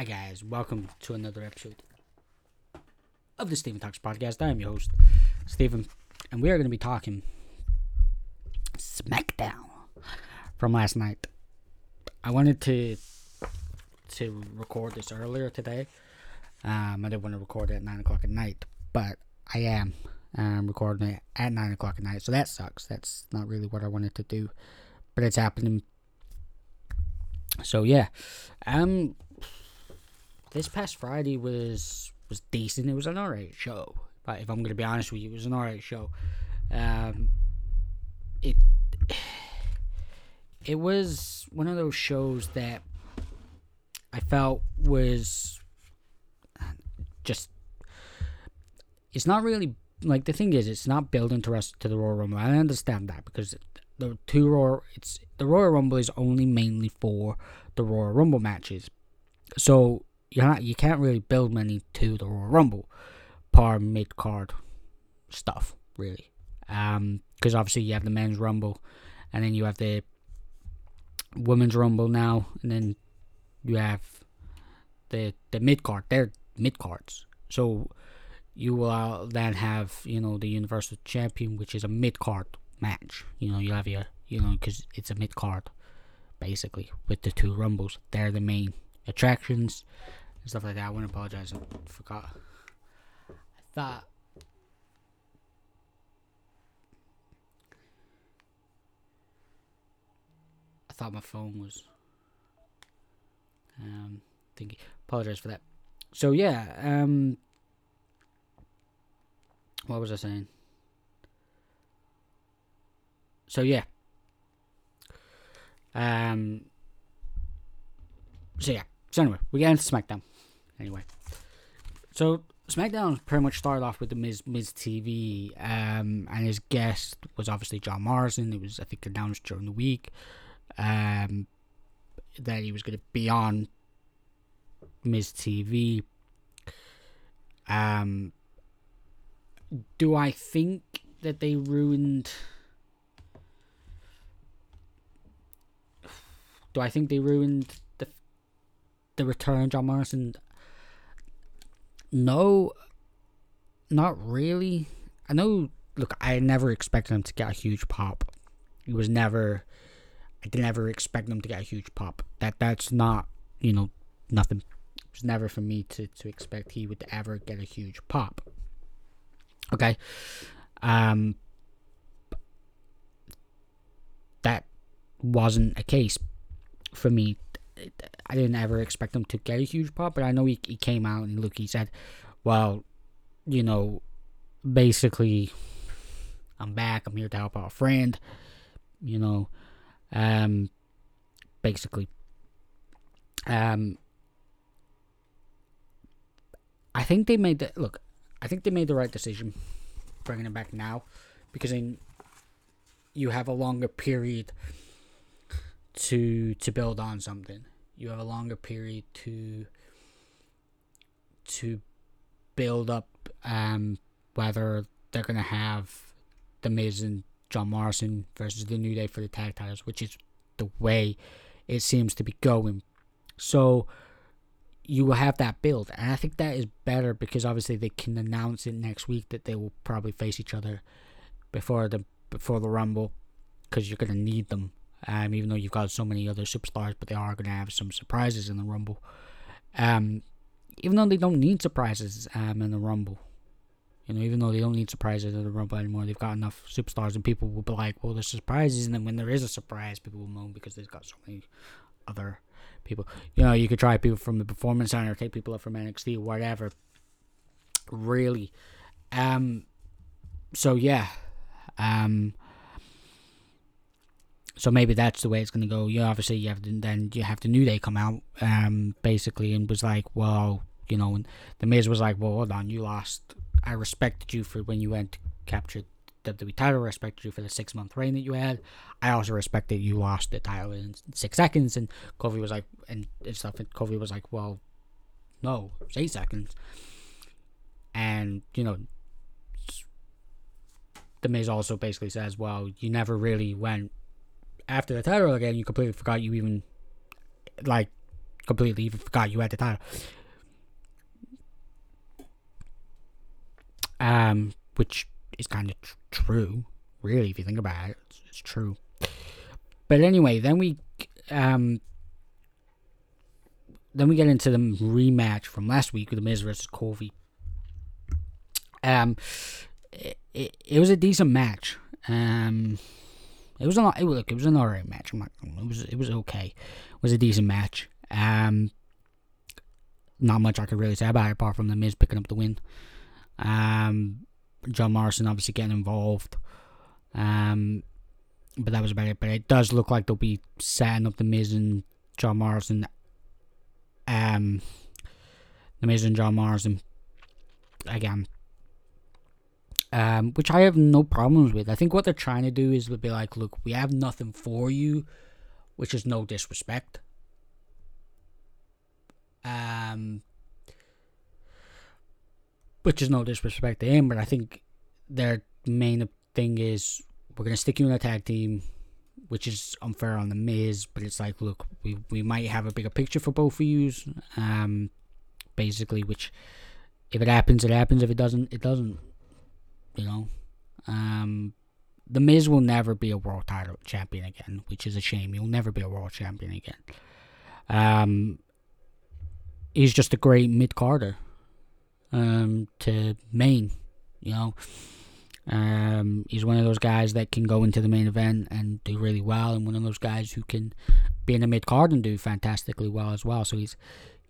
Hi guys, welcome to another episode of the Steven Talks podcast. I am your host, Steven, and we are going to be talking SmackDown from last night. I wanted to to record this earlier today. Um, I didn't want to record it at nine o'clock at night, but I am um, recording it at nine o'clock at night, so that sucks. That's not really what I wanted to do, but it's happening. So yeah, um, this past Friday was was decent. It was an alright show, but if I'm gonna be honest with you, it was an alright show. Um, it it was one of those shows that I felt was just it's not really like the thing is it's not building to us to the Royal Rumble. I understand that because the two Royal it's the Royal Rumble is only mainly for the Royal Rumble matches. So you're not you can't really build many to the Royal Rumble par mid card stuff, really. Um because obviously you have the men's rumble and then you have the women's rumble now and then you have the the mid card. They're mid cards. So you will uh, then have you know the Universal Champion, which is a mid card match. You know you have your you know because it's a mid card, basically with the two rumbles. They're the main attractions and stuff like that. I want to apologize. I forgot. I thought. I thought my phone was um thinking apologize for that. So yeah, um what was I saying? So yeah. Um so yeah. So anyway, we get into SmackDown. Anyway. So SmackDown pretty much started off with the Miz Miz TV, um, and his guest was obviously John Morrison. It was I think announced during the week, um, that he was going to be on Miz TV. Um, do I think that they ruined? Do I think they ruined the the return John Morrison? No, not really. I know. Look, I never expected him to get a huge pop. It was never. I didn't ever expect him to get a huge pop. That that's not you know nothing. It was never for me to to expect he would ever get a huge pop. Okay, um, that wasn't a case for me. I didn't ever expect him to get a huge pop, but I know he, he came out and look, he said, well, you know, basically, I'm back. I'm here to help out a friend. You know, um, basically, um, I think they made the look. I think they made the right decision bringing him back now, because then you have a longer period to to build on something. You have a longer period to to build up um, whether they're gonna have the Miz and John Morrison versus the New Day for the tag titles, which is the way it seems to be going. So you will have that build, and I think that is better because obviously they can announce it next week that they will probably face each other before the before the Rumble because you're gonna need them. Um, even though you've got so many other superstars, but they are gonna have some surprises in the Rumble. Um, even though they don't need surprises um, in the Rumble. You know, even though they don't need surprises in the Rumble anymore, they've got enough superstars, and people will be like, "Well, there's surprises," and then when there is a surprise, people will moan because they've got so many other people. You know, you could try people from the Performance Center, take people up from NXT, whatever. Really, um, so yeah, um, so maybe that's the way it's gonna go. You obviously you have the, then you have the New Day come out, um, basically, and was like, well, you know, and the Miz was like, well, hold on, you lost. I respected you for when you went to capture the WWE title. I respected you for the six month reign that you had. I also respected you lost the title in six seconds. And Kofi was like, and, and stuff. And Kofi was like, well, no, it's eight seconds. And you know, the Miz also basically says, well, you never really went after the title again. You completely forgot you even like completely even forgot you had the title. Um, which is kind of tr- true, really, if you think about it. It's, it's true. But anyway, then we um then we get into the rematch from last week with the Miz versus Kofi. Um, it, it, it was a decent match. Um, it was not. It was look. It was an alright match. Not, it was. It was okay. It was a decent match. Um, not much I could really say about it apart from the Miz picking up the win. Um, John Morrison obviously getting involved. Um, but that was about it. But it does look like they'll be setting up the Miz and John Morrison. Um, the Miz and John Morrison again. Um, which I have no problems with. I think what they're trying to do is be like, look, we have nothing for you, which is no disrespect. Um, which is no disrespect to him, but I think their main thing is we're gonna stick you in a tag team, which is unfair on the Miz, but it's like, look, we we might have a bigger picture for both of you, um, basically, which if it happens, it happens. If it doesn't, it doesn't. You know, um, the Miz will never be a world title champion again, which is a shame. He'll never be a world champion again. Um, he's just a great mid carder um, to main. You know, um, he's one of those guys that can go into the main event and do really well, and one of those guys who can be in the mid card and do fantastically well as well. So he's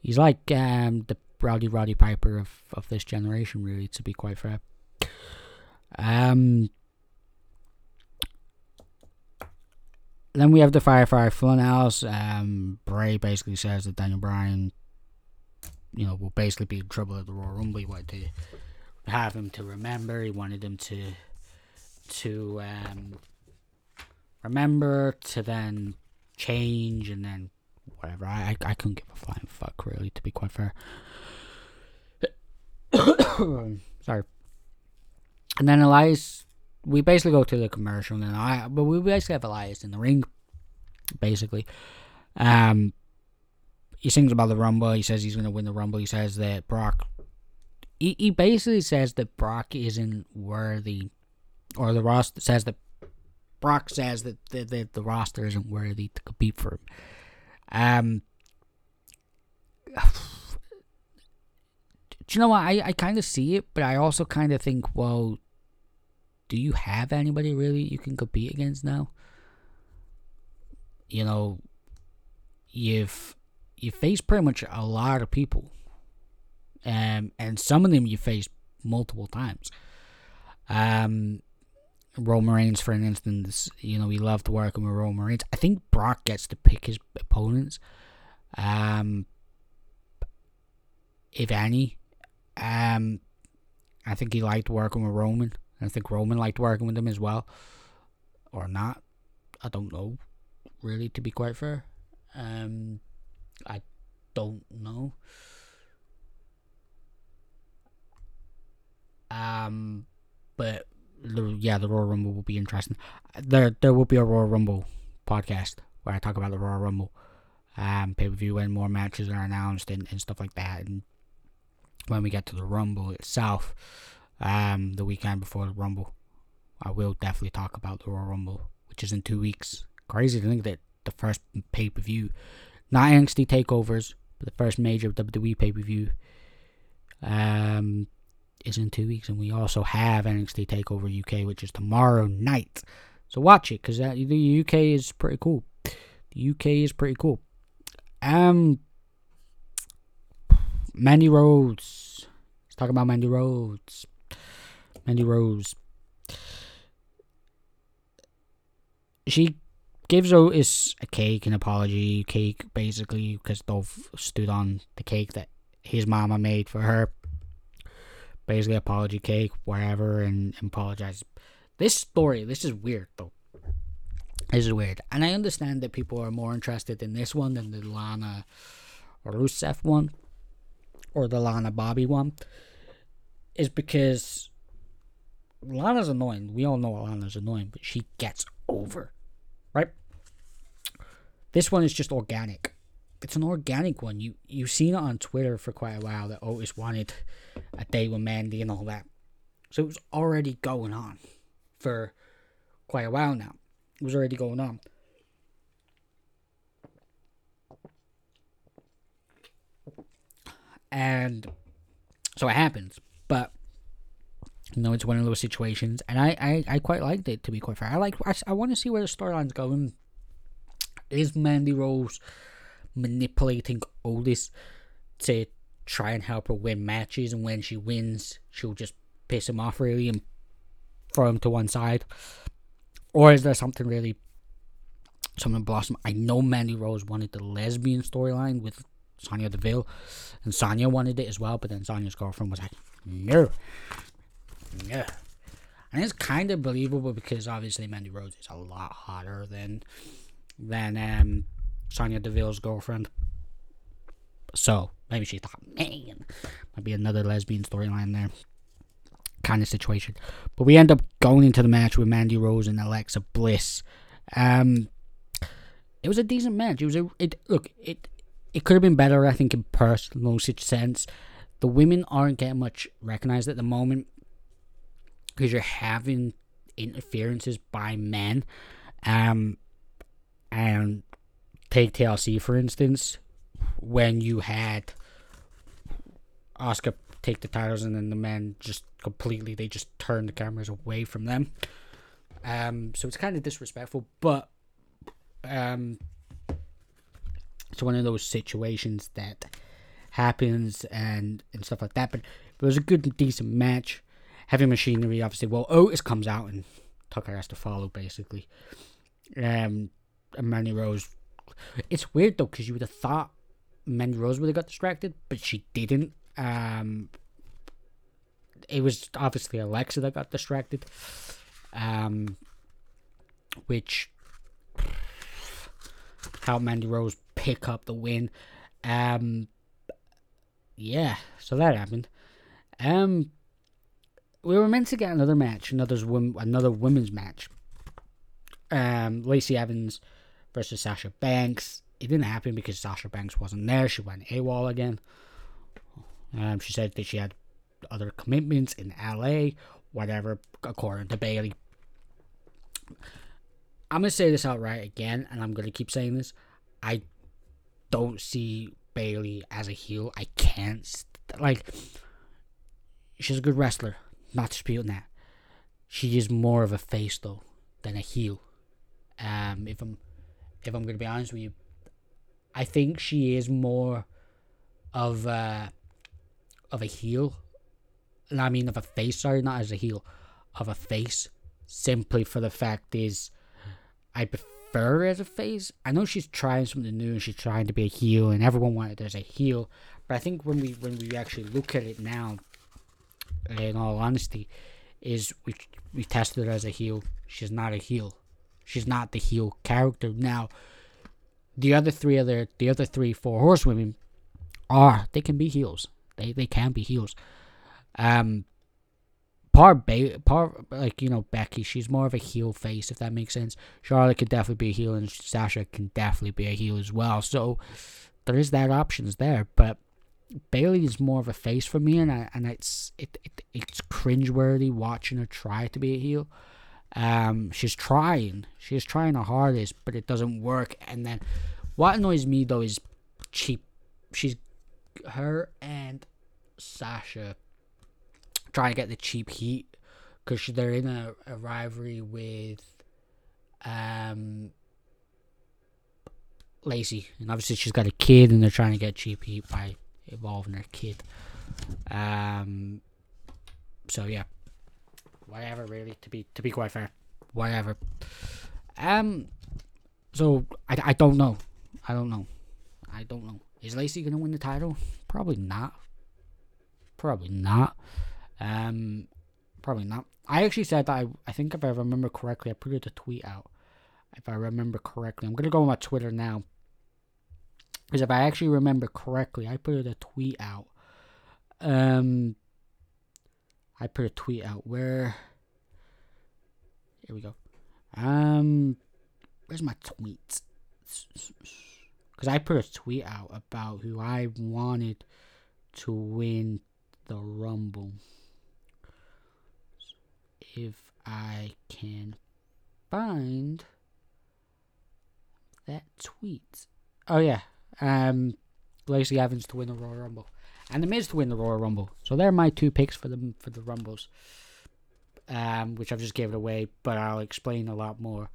he's like um, the Rowdy Roddy Piper of, of this generation, really, to be quite fair. Um, then we have the Firefly Funhouse. Um, Bray basically says that Daniel Bryan, you know, will basically be in trouble at the Royal Rumble. He wanted to have him to remember. He wanted him to to um, remember to then change and then whatever. I, I I couldn't give a flying fuck really, to be quite fair. Sorry. And then Elias, we basically go to the commercial, and I, but we basically have Elias in the ring, basically. Um, he sings about the Rumble. He says he's going to win the Rumble. He says that Brock. He, he basically says that Brock isn't worthy, or the roster says that Brock says that the, the, the roster isn't worthy to compete for him. Um, do you know what? I, I kind of see it, but I also kind of think, well, do you have anybody really you can compete against now? You know, you've you face pretty much a lot of people, um, and some of them you face multiple times. Um, Roman Reigns, for instance, you know, he loved working with Roman Reigns. I think Brock gets to pick his opponents, um, if any. Um, I think he liked working with Roman. I think Roman liked working with him as well, or not. I don't know, really, to be quite fair. Um, I don't know. Um, but the, yeah, the Royal Rumble will be interesting. There, there will be a Royal Rumble podcast where I talk about the Royal Rumble, um, pay per view when more matches are announced and, and stuff like that. And when we get to the Rumble itself, um, the weekend before the Rumble, I will definitely talk about the Royal Rumble, which is in two weeks. Crazy to think that the first pay per view, not NXT takeovers, but the first major WWE pay per view, um, is in two weeks, and we also have NXT Takeover UK, which is tomorrow night. So watch it because the UK is pretty cool. The UK is pretty cool. Um, Mandy Rose. Let's talk about Mandy Rose. Mandy Rose. She gives Otis a cake, an apology cake, basically, because Dolph stood on the cake that his mama made for her. Basically, apology cake, whatever, and, and apologize. This story, this is weird, though. This is weird. And I understand that people are more interested in this one than the Lana Rusev one or the Lana Bobby one. Is because Lana's annoying. We all know Lana's annoying, but she gets over. Right? This one is just organic. it's an organic one. You you've seen it on Twitter for quite a while that Otis wanted a day with Mandy and all that. So it was already going on for quite a while now. It was already going on. And so it happens. But you know, it's one of those situations, and I, I, I quite liked it to be quite fair. I like I, I want to see where the storyline's going. Is Mandy Rose manipulating Otis to try and help her win matches, and when she wins, she'll just piss him off really and throw him to one side, or is there something really something blossom? I know Mandy Rose wanted the lesbian storyline with Sonya Deville, and Sonya wanted it as well, but then Sonya's girlfriend was like, no, yeah. And it's kind of believable because obviously Mandy Rose is a lot hotter than than um, Sonya Deville's girlfriend. So maybe she thought, man, might be another lesbian storyline there. Kind of situation. But we end up going into the match with Mandy Rose and Alexa Bliss. Um, it was a decent match. It was a it look it it could have been better. I think in personal sense, the women aren't getting much recognized at the moment because you're having interferences by men. Um, and take TLC for instance, when you had Asuka take the titles and then the men just completely they just turn the cameras away from them. Um, so it's kind of disrespectful, but um, it's one of those situations that happens and and stuff like that. But it was a good decent match. Heavy machinery, obviously. Well, Otis comes out and Tucker has to follow basically. Um, and Mandy Rose. It's weird though because you would have thought Mandy Rose would have got distracted, but she didn't. Um, it was obviously Alexa that got distracted. Um, which helped Mandy Rose pick up the win. Um, yeah, so that happened. Um, we were meant to get another match, another another women's match. Um, Lacey Evans versus Sasha Banks. It didn't happen because Sasha Banks wasn't there. She went AWOL again. Um, she said that she had other commitments in LA, whatever, according to Bayley. I'm gonna say this outright again, and I'm gonna keep saying this. I don't see Bayley as a heel. I can't like. She's a good wrestler, not disputing that. She is more of a face though than a heel. Um, if I'm if I'm gonna be honest with you, I think she is more of a of a heel. And I mean of a face, sorry, not as a heel, of a face. Simply for the fact is, I prefer her as a face. I know she's trying something new and she's trying to be a heel, and everyone wanted her as a heel. But I think when we when we actually look at it now, in all honesty, is we we tested her as a heel. She's not a heel. She's not the heel character. Now, the other three other the other three four horsewomen are they can be heels. They they can be heels. Um, par ba- par like you know Becky, she's more of a heel face if that makes sense. Charlotte could definitely be a heel, and Sasha can definitely be a heel as well. So there is that options there, but. Bayley is more of a face for me, and I, and it's it, it it's cringeworthy watching her try to be a heel. Um, she's trying. She's trying her hardest, but it doesn't work. And then, what annoys me though is cheap. She's her and Sasha trying to get the cheap heat because they're in a, a rivalry with um Lacey, and obviously she's got a kid, and they're trying to get cheap heat by involving her kid. Um. So yeah. Whatever really to be to be quite fair. Whatever. Um so I, I don't know. I don't know. I don't know. Is Lacey gonna win the title? Probably not. Probably not. Um probably not. I actually said that I, I think if I remember correctly I put a tweet out. If I remember correctly. I'm gonna go on my Twitter now because if I actually remember correctly I put a tweet out um I put a tweet out where. Here we go. Um, where's my tweet? because I put a tweet out about who I wanted to win the Rumble. If I can find that tweet. Oh yeah, um, Lacey Evans to win the Royal Rumble, and The Miz to win the Royal Rumble. So they're my two picks for the for the Rumbles. Um, which I've just given away, but I'll explain a lot more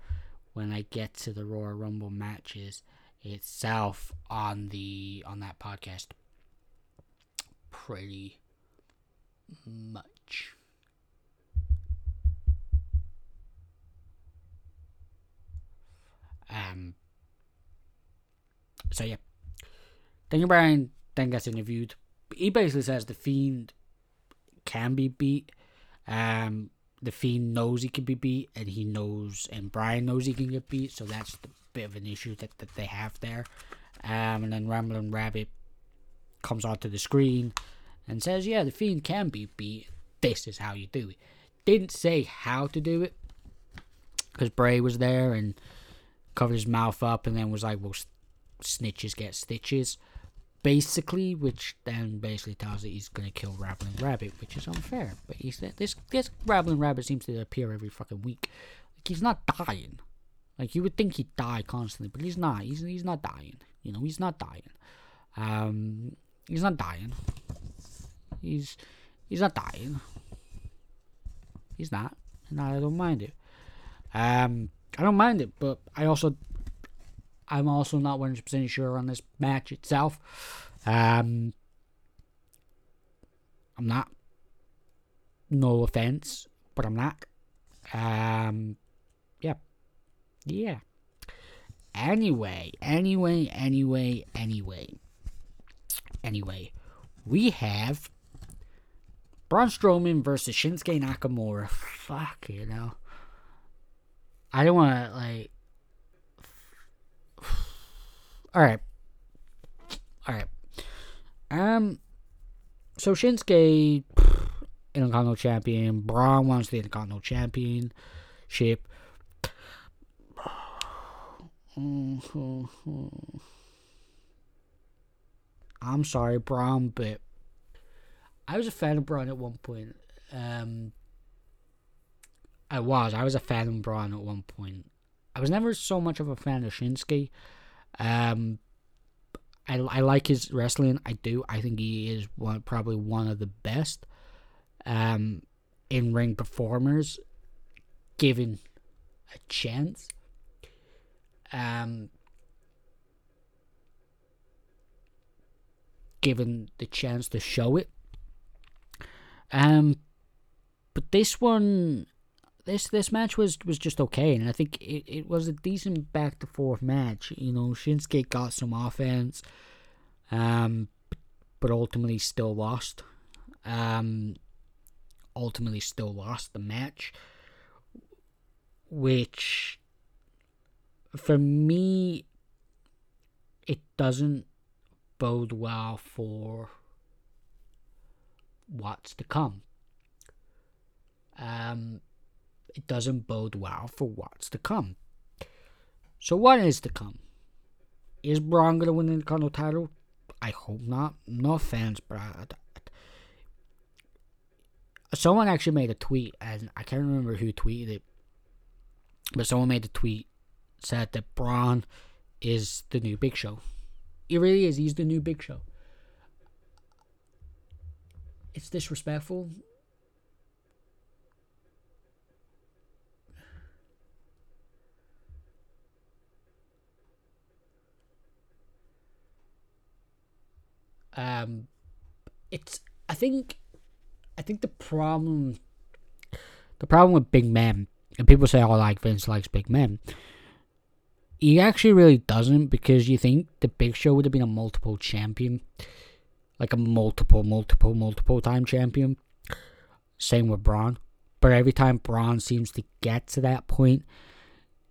when I get to the Royal Rumble matches itself on the on that podcast. Pretty much. Um. So yeah, Daniel Bryan then gets interviewed. He basically says the Fiend can be beat. Um, the Fiend knows he can be beat, and he knows, and Bryan knows he can get beat. So that's the bit of an issue that, that they have there. Um, and then Ramblin' Rabbit comes onto the screen and says, "Yeah, the Fiend can be beat. This is how you do it." Didn't say how to do it because Bray was there and covered his mouth up, and then was like, "Well, snitches get stitches." Basically, which then basically tells that he's gonna kill Ramblin' Rabbit, which is unfair. But he said this this Ramblin' Rabbit seems to appear every fucking week. Like he's not dying. Like you would think he'd die constantly, but he's not. He's he's not dying. You know, he's not dying. Um, he's not dying. He's he's not dying. He's not, and I don't mind it. Um, I don't mind it, but I also I'm also not 100% sure on this match itself. Um, I'm not. No offense, but I'm not. Um, yeah. Yeah. Anyway, anyway, anyway, anyway. Anyway, we have Braun Strowman versus Shinsuke Nakamura. Fuck, you know. I don't want to, like, all right. All right. Um. So Shinsuke, Intercontinental Champion. Braun wants the Intercontinental Championship. I'm sorry, Braun, but I was a fan of Braun at one point. Um, I was. I was a fan of Braun at one point. I was never so much of a fan of Shinsuke. Um, I, I like his wrestling. I do. I think he is one probably one of the best um, in ring performers, given a chance. Um, given the chance to show it. Um, but this one, this this match was was just okay, and I think it, it was a decent back to forth match. You know, Shinsuke got some offense, um, but ultimately still lost. Um, ultimately still lost the match, which for me it doesn't bode well for what's to come. Um, it doesn't bode well for what's to come. So, what is to come? Is Braun going to win the Intercontinental title? I hope not. No offense, but I, someone actually made a tweet, and I can't remember who tweeted it, but someone made a tweet said that Braun is the new Big Show. He really is. He's the new Big Show. It's disrespectful. Um, it's. I think. I think the problem. The problem with big men, and people say, "Oh, like Vince likes big men." He actually really doesn't because you think the Big Show would have been a multiple champion, like a multiple, multiple, multiple time champion. Same with Braun, but every time Braun seems to get to that point,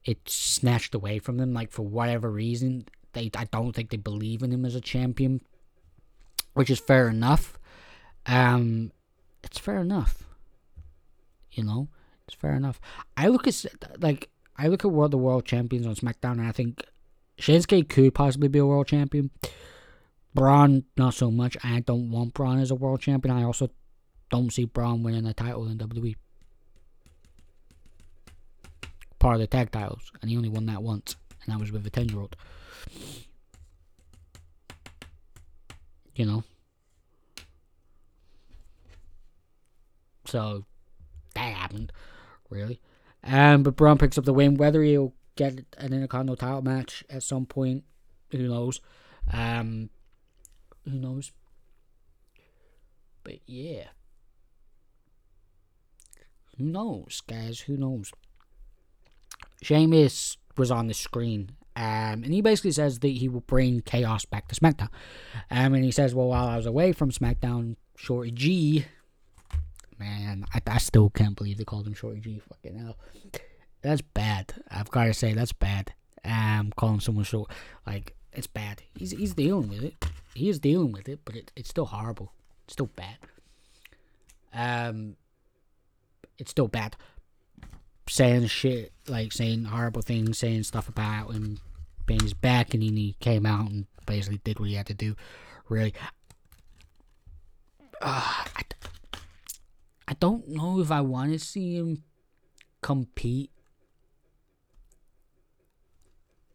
it's snatched away from them. Like for whatever reason, they I don't think they believe in him as a champion which is fair enough. Um, it's fair enough. You know, it's fair enough. I look at like I look at world the world champions on SmackDown, and I think Shinsuke could possibly be a world champion. Braun, not so much. I don't want Braun as a world champion. I also don't see Braun winning a title in WWE. Part of the tag titles, and he only won that once, and that was with a ten year old. You know. So that happened, really. Um, but Braun picks up the win. Whether he'll get an Intercontinental title match at some point, who knows? Um, who knows? But yeah. Who knows, guys? Who knows? Sheamus was on the screen, um, and he basically says that he will bring chaos back to SmackDown. Um, and he says, well, while I was away from SmackDown, Shorty G, man, I, I still can't believe they called him Shorty G. Fucking hell, that's bad. I've got to say that's bad. Um, calling someone short, like it's bad. He's he's dealing with it. He is dealing with it, but it, it's still horrible. It's still bad. Um, it's still bad. Saying shit, like saying horrible things, saying stuff about him being his back, and then he came out and basically did what he had to do. Really, uh, I, I don't know if I want to see him compete.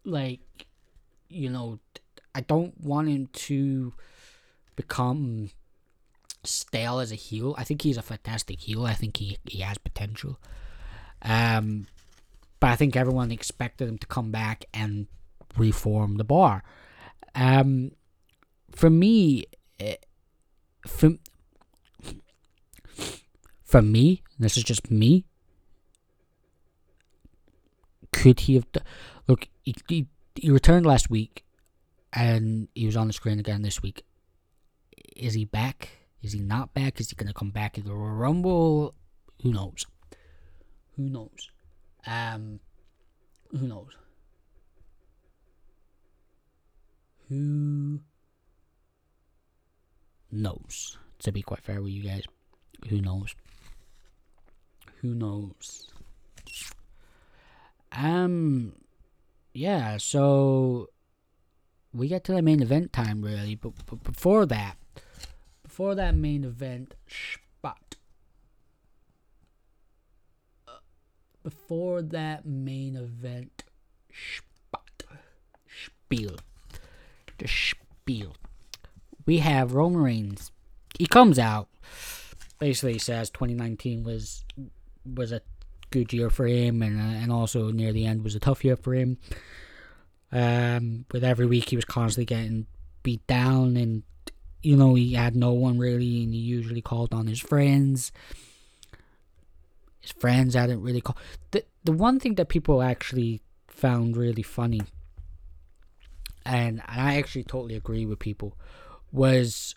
Like, you know, I don't want him to become stale as a heel. I think he's a fantastic heel. I think he, he has potential. Um, but I think everyone expected him to come back and reform the bar. Um, for me, eh, for, for me, this is just me. Could he have? Look, he, he, he returned last week, and he was on the screen again this week. Is he back? Is he not back? Is he gonna come back in the Rumble? Who knows? Who knows? Um, who knows? Who knows? To be quite fair with you guys, who knows? Who knows? Um, yeah. So we get to the main event time, really. But, but before that, before that main event spot, uh, before that main event spot, spiel, the spiel, we have Roman Reigns. He comes out, basically says 2019 was was a good year for him, and uh, and also near the end was a tough year for him. Um, with every week he was constantly getting beat down, and you know he had no one really, and he usually called on his friends. Friends hadn't really called. the The one thing that people actually found really funny, and, and I actually totally agree with people, was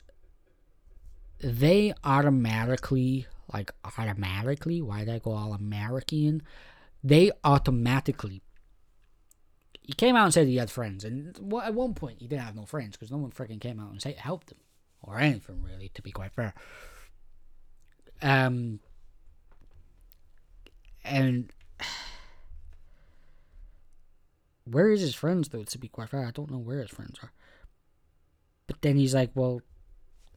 they automatically like automatically why did I go all American? They automatically he came out and said he had friends, and at one point he didn't have no friends because no one freaking came out and say, helped him or anything really. To be quite fair, um, and where is his friends though? To be quite fair, I don't know where his friends are. But then he's like, well,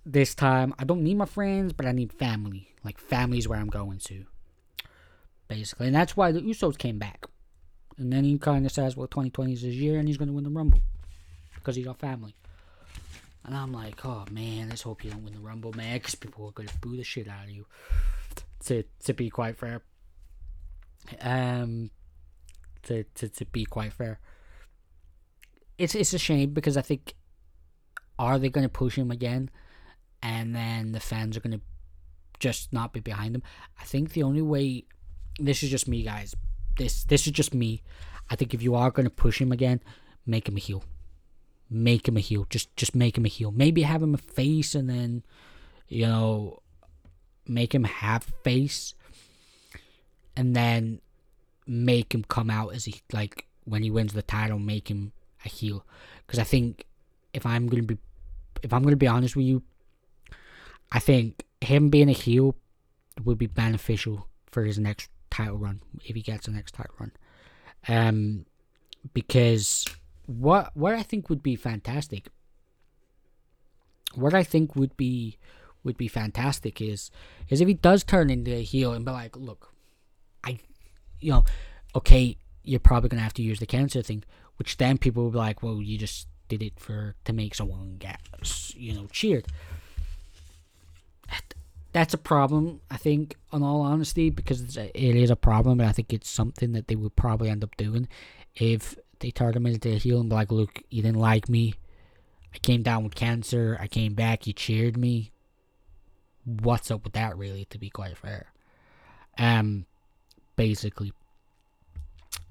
this time I don't need my friends, but I need family. Like family's where I'm going to. Basically, and that's why the Usos came back. And then he kind of says, well, 2020 is his year and he's going to win the Rumble because he's got family. And I'm like, oh man, let's hope you don't win the Rumble, man, because people are going to boo the shit out of you. To to be quite fair, um, to to to be quite fair, it's it's a shame because I think are they going to push him again, and then the fans are going to just not be behind him. I think the only way, this is just me, guys, this this is just me. I think if you are gonna push him again, make him a heel. Make him a heel. Just just make him a heel. Maybe have him a face and then, you know, make him have face, and then make him come out as he like when he wins the title, make him a heel. Because I think if I'm gonna be, if I'm gonna be honest with you, I think him being a heel would be beneficial for his next title run if he gets the next title run. Um, because what what I think would be fantastic. What I think would be would be fantastic is is if he does turn into a heel and be like, look, I, you know, okay, you're probably gonna have to use the cancer thing, which then people will be like, well, you just did it for to make someone get you know cheered. That's a problem, I think, in all honesty, because it is a problem, and I think it's something that they would probably end up doing if they into a heel and be like, look, you didn't like me. I came down with cancer. I came back. You cheered me. What's up with that, really, to be quite fair? Um, basically,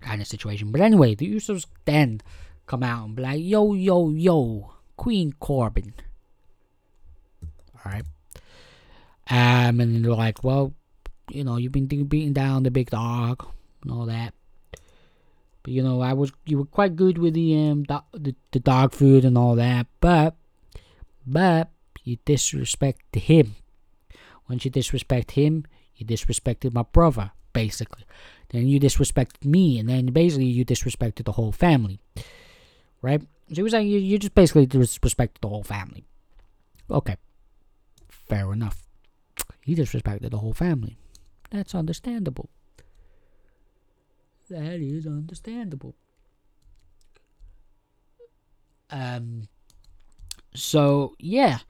kind of situation. But anyway, the Usos then come out and be like, yo, yo, yo, Queen Corbin. Alright. Um, and they're like, well, you know, you've been beating down the big dog and all that. But you know, I was you were quite good with the um do, the, the dog food and all that, but but you disrespect him. Once you disrespect him, you disrespected my brother, basically. Then you disrespected me, and then basically you disrespected the whole family, right? So he was saying you, you just basically disrespected the whole family. Okay, fair enough. He disrespected the whole family. That's understandable. That is understandable. Um. So yeah.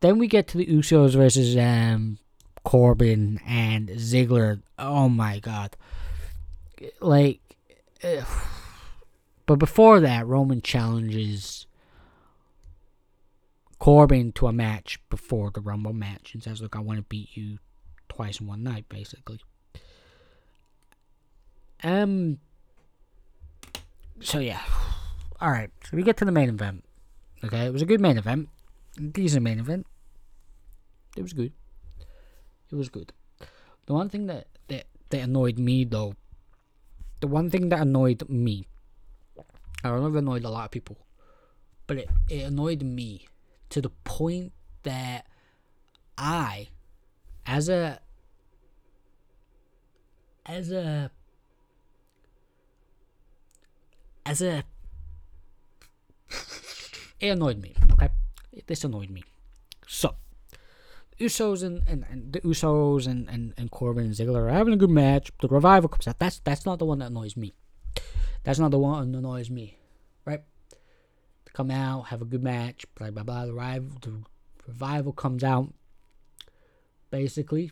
Then we get to the Usos versus um Corbin and Ziggler. Oh my god. Like. Ugh. But before that, Roman challenges Corbin to a match before the Rumble match and says, Look, I want to beat you twice in one night, basically. Um. So, yeah. Alright, so we get to the main event. Okay, it was a good main event. Decent main event. It was good. It was good. The one thing that, that, that annoyed me, though, the one thing that annoyed me, I don't know if it annoyed a lot of people, but it, it annoyed me to the point that I, as a as a as a it annoyed me. Okay, this annoyed me. So, Usos and, and, and the Usos and, and, and Corbin and Ziggler are having a good match. The revival comes out. That's that's not the one that annoys me. That's not the one that annoys me, right? come out, have a good match, blah blah blah. The revival, the revival comes out, basically.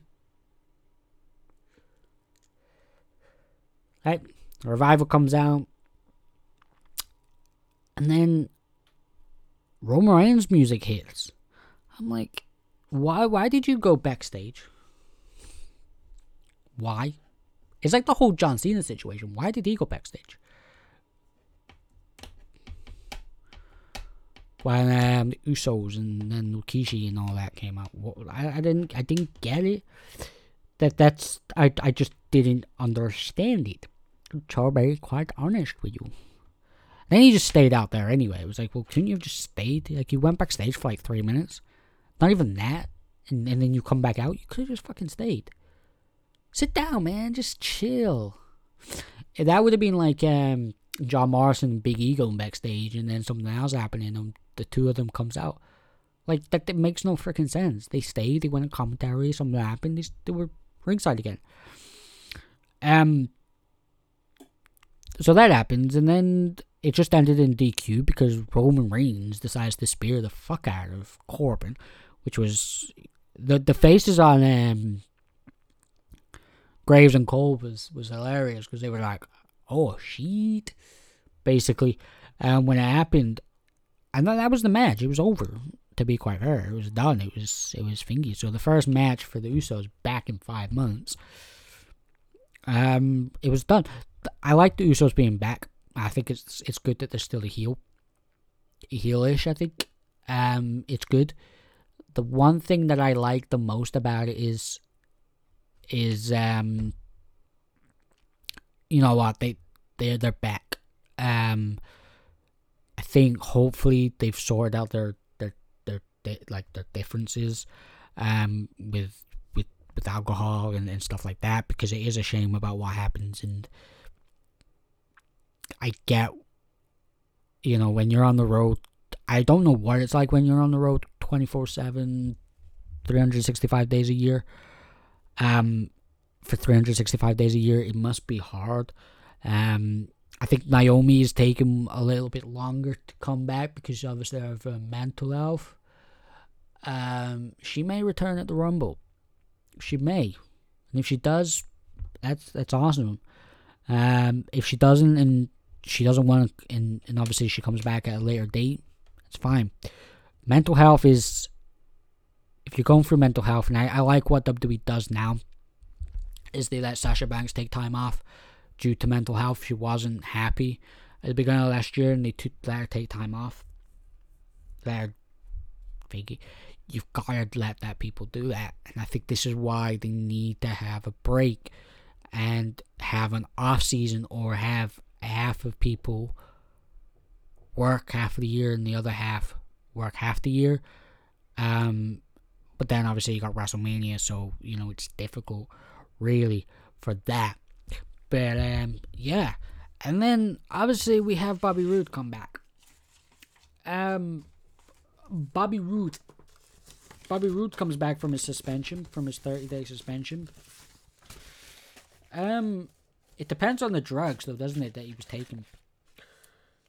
Right, the revival comes out, and then Roman Reigns' music hits. I'm like, why? Why did you go backstage? Why? It's like the whole John Cena situation. Why did he go backstage? when um, the Usos and then Rikishi and all that came out. I, I didn't I didn't get it. That that's I I just didn't understand it. To be quite honest with you. then he just stayed out there anyway. It was like, well, couldn't you have just stayed? Like you went backstage for like three minutes, not even that, and and then you come back out. You could have just fucking stayed. Sit down, man. Just chill. That would have been like um, John Morrison Big Ego backstage, and then something else happening, and the two of them comes out. Like that, that makes no freaking sense. They stayed, they went in commentary, something happened, they, they were ringside again. Um. So that happens, and then it just ended in DQ because Roman Reigns decides to spear the fuck out of Corbin, which was the the faces on um Graves and Cole was was hilarious because they were like, "Oh shit," basically. And when it happened, and that was the match. It was over. To be quite fair, it was done. It was it was fingy. So the first match for the Usos back in five months. Um, it was done. I like the Usos being back. I think it's it's good that they're still a heel, heelish. I think. Um, it's good. The one thing that I like the most about it is, is um, you know what they they they're back. Um, I think hopefully they've sorted out their their their, their like their differences um with with with alcohol and, and stuff like that because it is a shame about what happens and I get, you know, when you're on the road, I don't know what it's like when you're on the road 24 7, 365 days a year. Um, for 365 days a year, it must be hard. Um, I think Naomi is taking a little bit longer to come back because obviously of her mental health. Um, she may return at the Rumble. She may, and if she does, that's that's awesome. Um, if she doesn't, and she doesn't want to, and, and obviously she comes back at a later date, it's fine. Mental health is, if you're going through mental health, and I, I like what WWE does now, is they let Sasha Banks take time off due to mental health. She wasn't happy at the beginning of last year, and they took, let her take time off. Her figure. You've got to let that people do that, and I think this is why they need to have a break and have an off season or have half of people work half of the year and the other half work half the year. Um, but then obviously you got WrestleMania, so you know it's difficult really for that. But um, yeah, and then obviously we have Bobby Roode come back. Um, Bobby Roode. Bobby Roode comes back from his suspension, from his 30 day suspension. Um, it depends on the drugs, though, doesn't it, that he was taking?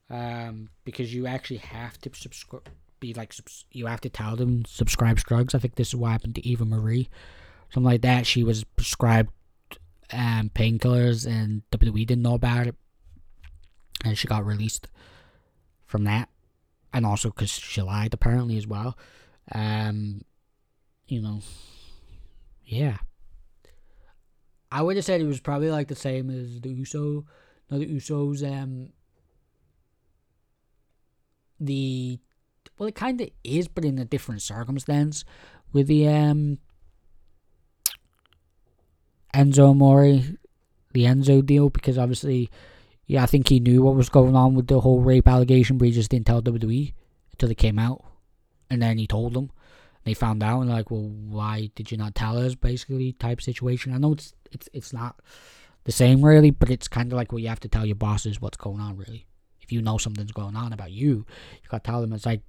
Um, because you actually have to subscribe, be like, subs- you have to tell them subscribe drugs. I think this is what happened to Eva Marie, something like that. She was prescribed um painkillers, and WWE didn't know about it, and she got released from that, and also because she lied apparently as well. Um, you know, yeah. I would have said it was probably like the same as the Uso, no, the Usos. Um, the well, it kind of is, but in a different circumstance with the um Enzo Amore, the Enzo deal, because obviously, yeah, I think he knew what was going on with the whole rape allegation, but he just didn't tell WWE until it came out, and then he told them. They found out and like, well, why did you not tell us? Basically, type situation. I know it's it's it's not the same really, but it's kind of like what you have to tell your bosses what's going on really. If you know something's going on about you, you got to tell them. It's like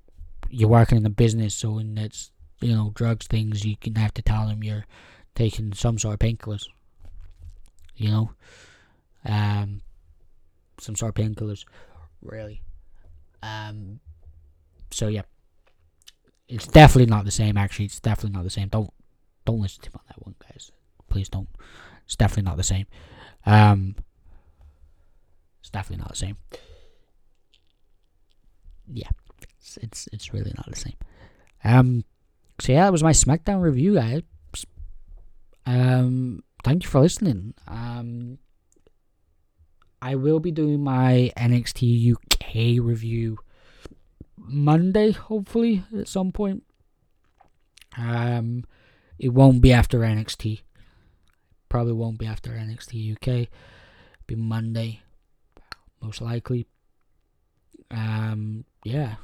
you're working in a business, so when it's you know drugs things, you can have to tell them you're taking some sort of painkillers. You know, um, some sort of painkillers, really. Um, so yeah, it's definitely not the same. Actually, it's definitely not the same. Don't don't listen to him on that one, guys. Please don't. It's definitely not the same. Um, it's definitely not the same. Yeah, it's it's, it's really not the same. Um, so yeah, that was my SmackDown review, guys. Um, thank you for listening. Um, I will be doing my NXT UK review Monday, hopefully at some point. Um, it won't be after NXT. Probably won't be after NXT UK. Be Monday, most likely. Um, yeah,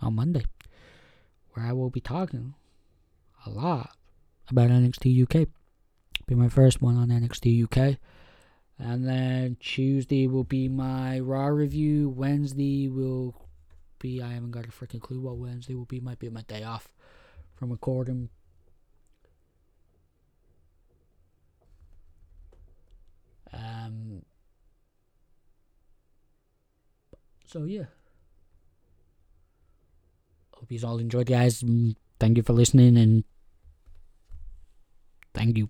on Monday, where I will be talking a lot about NXT UK. Be my first one on NXT UK. And then Tuesday will be my Raw review. Wednesday will be, I haven't got a freaking clue what Wednesday will be. Might be my day off from recording. Um, so, yeah. Hope you all enjoyed, guys. Thank you for listening and thank you.